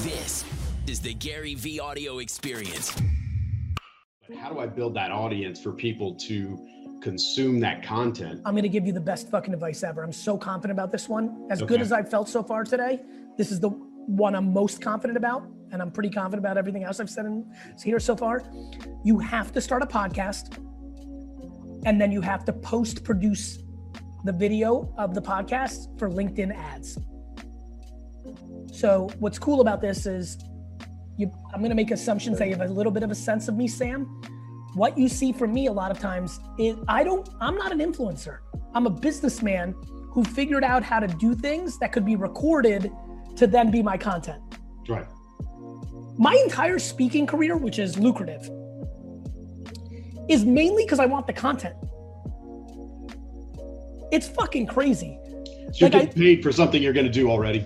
This is the Gary Vee audio experience. How do I build that audience for people to consume that content? I'm going to give you the best fucking advice ever. I'm so confident about this one. As good as I've felt so far today, this is the one I'm most confident about. And I'm pretty confident about everything else I've said in, here so far. You have to start a podcast and then you have to post produce the video of the podcast for LinkedIn ads. So, what's cool about this is you, I'm going to make assumptions that you have a little bit of a sense of me, Sam. What you see from me a lot of times is I don't, I'm not an influencer. I'm a businessman who figured out how to do things that could be recorded to then be my content. Right. My entire speaking career, which is lucrative, is mainly because I want the content. It's fucking crazy. So you're Like I- paid for something you're going to do already.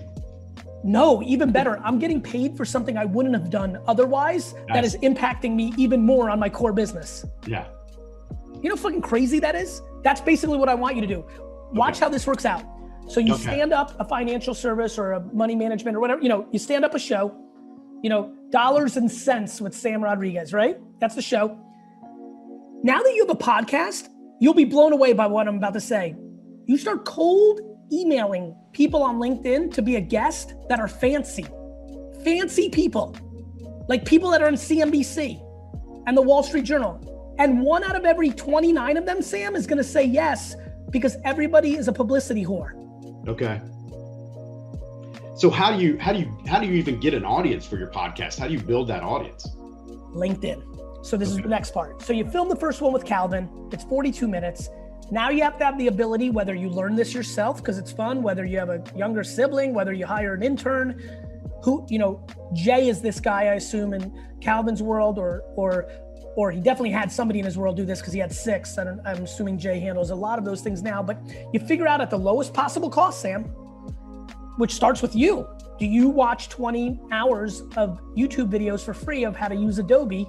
No, even better. I'm getting paid for something I wouldn't have done otherwise that is impacting me even more on my core business. Yeah. You know fucking crazy that is? That's basically what I want you to do. Watch Okay. how this works out. So you Okay. stand up a financial service or a money management or whatever, you know, you stand up a show, you know, dollars and cents with Sam Rodriguez, right? That's the show. Now that you have a podcast, you'll be blown away by what I'm about to say. You start cold emailing people on LinkedIn to be a guest that are fancy, fancy people, like people that are in CNBC and the Wall Street Journal. And one out of every 29 of them, Sam, is going to say yes because everybody is a publicity whore. Okay. So how do you how do you how do you even get an audience for your podcast? How do you build that audience? LinkedIn. So this is the next part. So you film the first one with Calvin. It's 42 minutes. Now you have to have the ability, whether you learn this yourself because it's fun, whether you have a younger sibling, whether you hire an intern, who you know, Jay is this guy, I assume, in Calvin's world, or or or he definitely had somebody in his world do this because he had six. I I'm assuming Jay handles a lot of those things now. But you figure out at the lowest possible cost, Sam, which starts with you. Do you watch 20 hours of YouTube videos for free of how to use Adobe?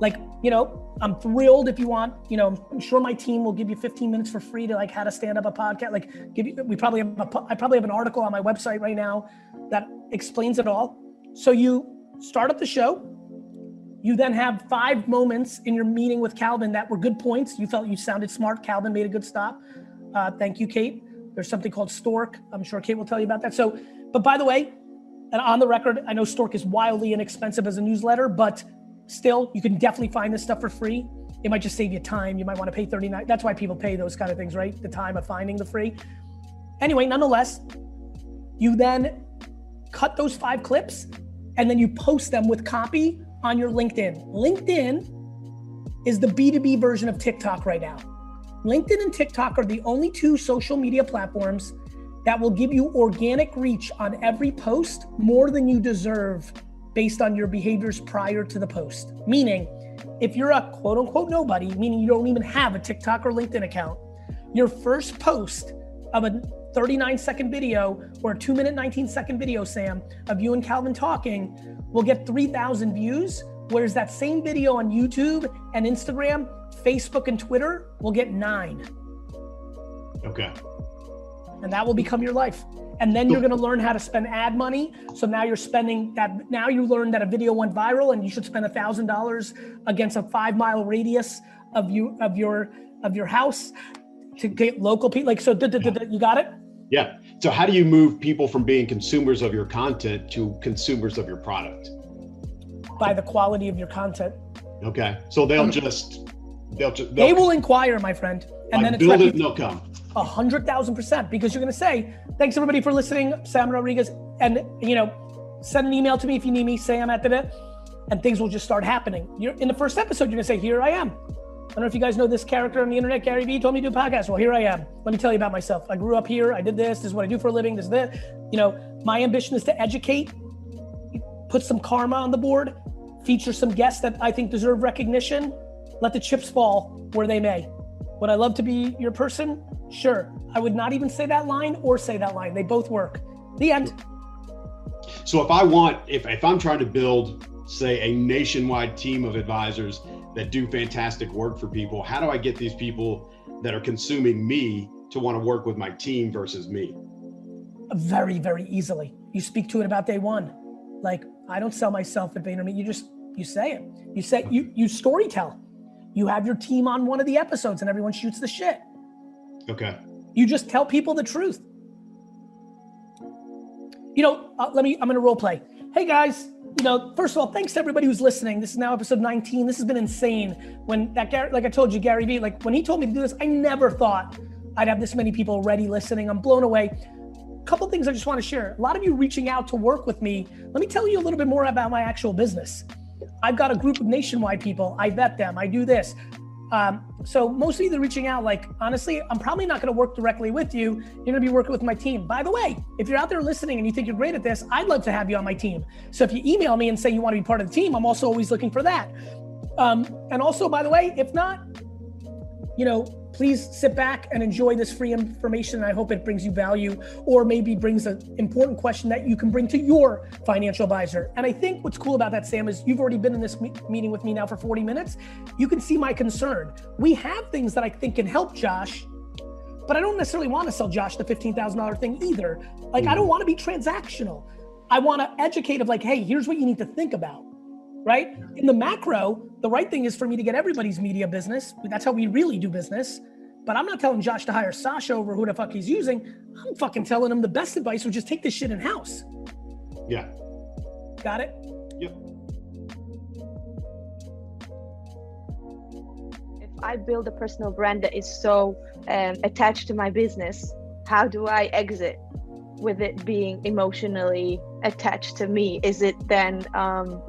Like, you know, I'm thrilled if you want, you know, I'm sure my team will give you 15 minutes for free to like how to stand up a podcast. Like, give you, we probably have, a, I probably have an article on my website right now that explains it all. So you start up the show. You then have five moments in your meeting with Calvin that were good points. You felt you sounded smart. Calvin made a good stop. Uh, thank you, Kate. There's something called Stork. I'm sure Kate will tell you about that. So, but by the way, and on the record, I know Stork is wildly inexpensive as a newsletter, but still, you can definitely find this stuff for free. It might just save you time. You might want to pay 39. That's why people pay those kind of things, right? The time of finding the free. Anyway, nonetheless, you then cut those five clips and then you post them with copy on your LinkedIn. LinkedIn is the B2B version of TikTok right now. LinkedIn and TikTok are the only two social media platforms that will give you organic reach on every post more than you deserve based on your behaviors prior to the post. Meaning, if you're a quote unquote nobody, meaning you don't even have a TikTok or LinkedIn account, your first post of a 39 second video or a 2 minute 19 second video, Sam, of you and Calvin talking will get 3,000 views. Whereas that same video on YouTube and Instagram, Facebook, and Twitter will get nine Okay. And that will become your life. And then you're going to learn how to spend ad money. So now you're spending that. Now you learn that a video went viral, and you should spend a thousand dollars against a five mile radius of you of your of your house to get local people. Like so, you got it. Yeah. So how do you move people from being consumers of your content to consumers of your product? By the quality of your content, Okay. So they'll just they'll just Um, they will inquire, my friend, and then it's build it and they'll come. A hundred thousand percent, because you're gonna say, thanks everybody for listening, Sam Rodriguez, and you know, send an email to me if you need me, Sam at the and things will just start happening. You're in the first episode, you're gonna say, Here I am. I don't know if you guys know this character on the internet, Gary Vee told me to do a podcast. Well, here I am. Let me tell you about myself. I grew up here, I did this, this is what I do for a living, this, is this. You know, my ambition is to educate, put some karma on the board, feature some guests that I think deserve recognition, let the chips fall where they may. Would I love to be your person? Sure. I would not even say that line or say that line. They both work. The end. So if I want, if, if I'm trying to build, say, a nationwide team of advisors that do fantastic work for people, how do I get these people that are consuming me to want to work with my team versus me? Very, very easily. You speak to it about day one. Like I don't sell myself at VaynerMedia. You just you say it. You say you you story tell. You have your team on one of the episodes and everyone shoots the shit. Okay. You just tell people the truth. You know, uh, let me, I'm going to role play. Hey guys, you know, first of all, thanks to everybody who's listening. This is now episode 19. This has been insane. When that Gary, like I told you, Gary Vee, like when he told me to do this, I never thought I'd have this many people already listening. I'm blown away. A couple things I just want to share. A lot of you reaching out to work with me. Let me tell you a little bit more about my actual business. I've got a group of nationwide people. I vet them. I do this. Um, so mostly are reaching out, like honestly, I'm probably not going to work directly with you. You're going to be working with my team. By the way, if you're out there listening and you think you're great at this, I'd love to have you on my team. So if you email me and say you want to be part of the team, I'm also always looking for that. Um, and also, by the way, if not, you know, please sit back and enjoy this free information. I hope it brings you value or maybe brings an important question that you can bring to your financial advisor. And I think what's cool about that, Sam, is you've already been in this meeting with me now for 40 minutes. You can see my concern. We have things that I think can help Josh, but I don't necessarily want to sell Josh the $15,000 thing either. Like, I don't mm-hmm. want to be transactional. I want to educate of like, hey, here's what you need to think about right? In the macro, the right thing is for me to get everybody's media business. That's how we really do business. But I'm not telling Josh to hire Sasha over who the fuck he's using. I'm fucking telling him the best advice would just take this shit in house. Yeah. Got it? Yep. If I build a personal brand that is so um, attached to my business, how do I exit with it being emotionally attached to me? Is it then um,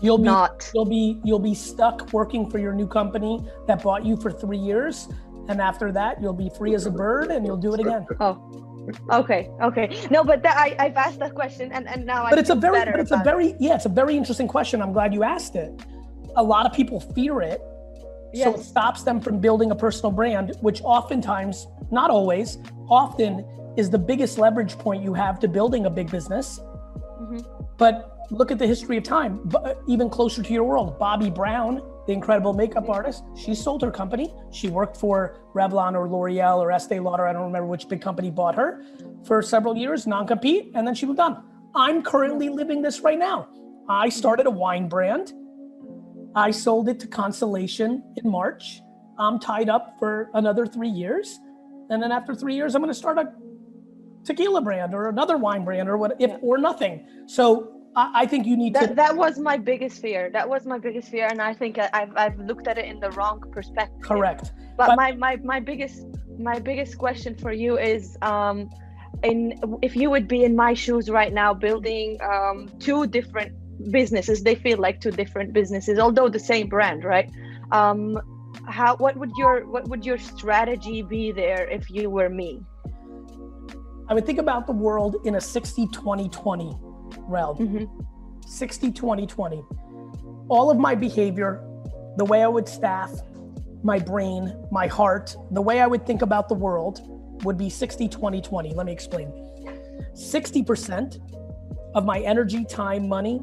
You'll be not. you'll be you'll be stuck working for your new company that bought you for three years, and after that you'll be free as a bird and you'll do it again. Oh, okay, okay. No, but that, I I've asked that question and and now I. But it's a very but it's a very yeah it's a very interesting question. I'm glad you asked it. A lot of people fear it, yes. so it stops them from building a personal brand, which oftentimes, not always, often is the biggest leverage point you have to building a big business. Mm-hmm. But look at the history of time, but uh, even closer to your world. Bobbi Brown, the incredible makeup artist, she sold her company. She worked for Revlon or L'Oreal or Estee Lauder. I don't remember which big company bought her for several years, non compete, and then she moved on. I'm currently living this right now. I started a wine brand. I sold it to Constellation in March. I'm tied up for another three years. And then after three years, I'm going to start a tequila brand or another wine brand or what if or nothing. So I, think you need that, to. That was my biggest fear. That was my biggest fear, and I think I've I've looked at it in the wrong perspective. Correct. But, but my my my biggest my biggest question for you is um, in if you would be in my shoes right now, building um, two different businesses, they feel like two different businesses, although the same brand, right? Um, how what would your what would your strategy be there if you were me? I would think about the world in a 60 20 20 realm. Mm-hmm. 60, 20, 20. All of my behavior, the way I would staff, my brain, my heart, the way I would think about the world would be 60, 20, 20. Let me explain. 60% of my energy, time, money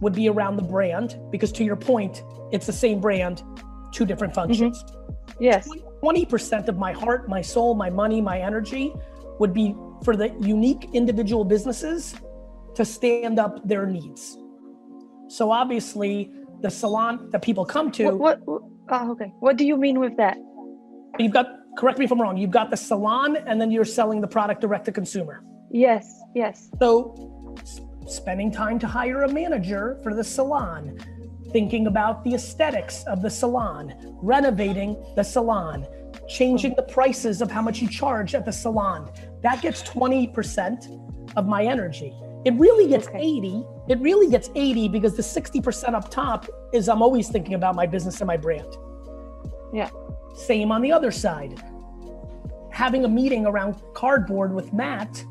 would be around the brand because to your point, it's the same brand, two different functions. Mm-hmm. Yes. 20% of my heart, my soul, my money, my energy would be for the unique individual businesses to stand up their needs. So obviously, the salon that people come to. What? what oh, okay. What do you mean with that? You've got. Correct me if I'm wrong. You've got the salon, and then you're selling the product direct to consumer. Yes. Yes. So, spending time to hire a manager for the salon, thinking about the aesthetics of the salon, renovating the salon, changing the prices of how much you charge at the salon. That gets 20% of my energy. It really gets okay. 80. It really gets 80 because the 60% up top is I'm always thinking about my business and my brand. Yeah. Same on the other side. Having a meeting around cardboard with Matt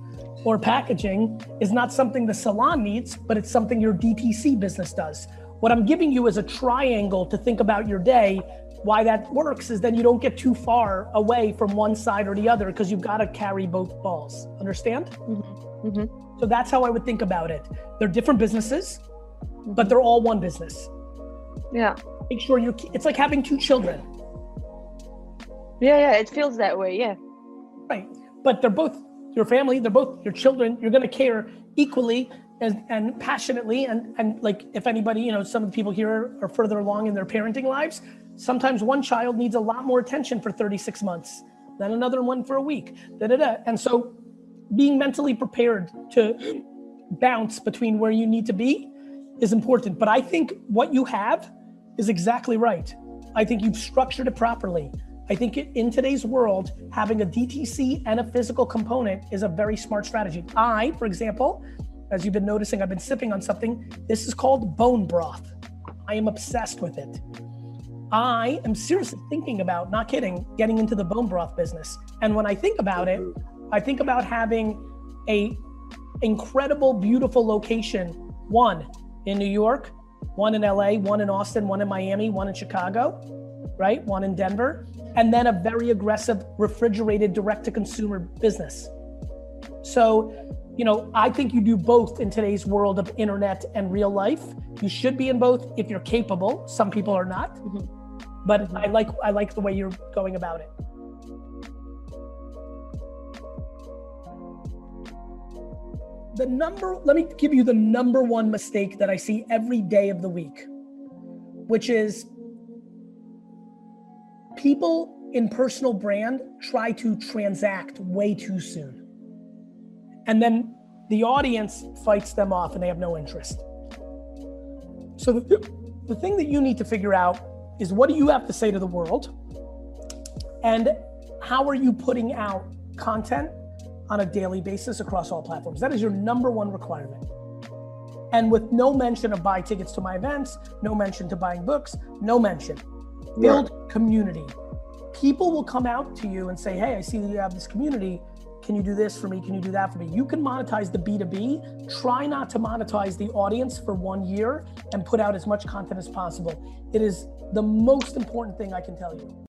or packaging is not something the salon needs, but it's something your DTC business does. What I'm giving you is a triangle to think about your day. Why that works is then you don't get too far away from one side or the other because you've got to carry both balls. Understand? Mm-hmm. Mm-hmm. So that's how I would think about it. They're different businesses, but they're all one business. Yeah. Make sure you it's like having two children. Yeah, yeah, it feels that way, yeah. Right. But they're both your family, they're both your children. You're going to care equally and, and passionately and and like if anybody you know some of the people here are further along in their parenting lives sometimes one child needs a lot more attention for 36 months than another one for a week da, da, da. and so being mentally prepared to bounce between where you need to be is important but i think what you have is exactly right i think you've structured it properly I think in today's world, having a DTC and a physical component is a very smart strategy. I, for example, as you've been noticing, I've been sipping on something. This is called bone broth. I am obsessed with it. I am seriously thinking about, not kidding, getting into the bone broth business. And when I think about it, I think about having a incredible, beautiful location. One in New York, one in LA, one in Austin, one in Miami, one in Chicago, right? One in Denver, and then a very aggressive refrigerated direct to consumer business. So you know, I think you do both in today's world of internet and real life. You should be in both if you're capable. Some people are not. Mm-hmm. But mm-hmm. I like I like the way you're going about it. The number let me give you the number one mistake that I see every day of the week, which is people in personal brand try to transact way too soon and then the audience fights them off and they have no interest. So the, the thing that you need to figure out is what do you have to say to the world? And how are you putting out content on a daily basis across all platforms? That is your number one requirement. And with no mention of buy tickets to my events, no mention to buying books, no mention. Build right. community. People will come out to you and say, Hey, I see that you have this community can you do this for me? Can you do that for me? You can monetize the B2B. Try not to monetize the audience for one year and put out as much content as possible. It is the most important thing I can tell you.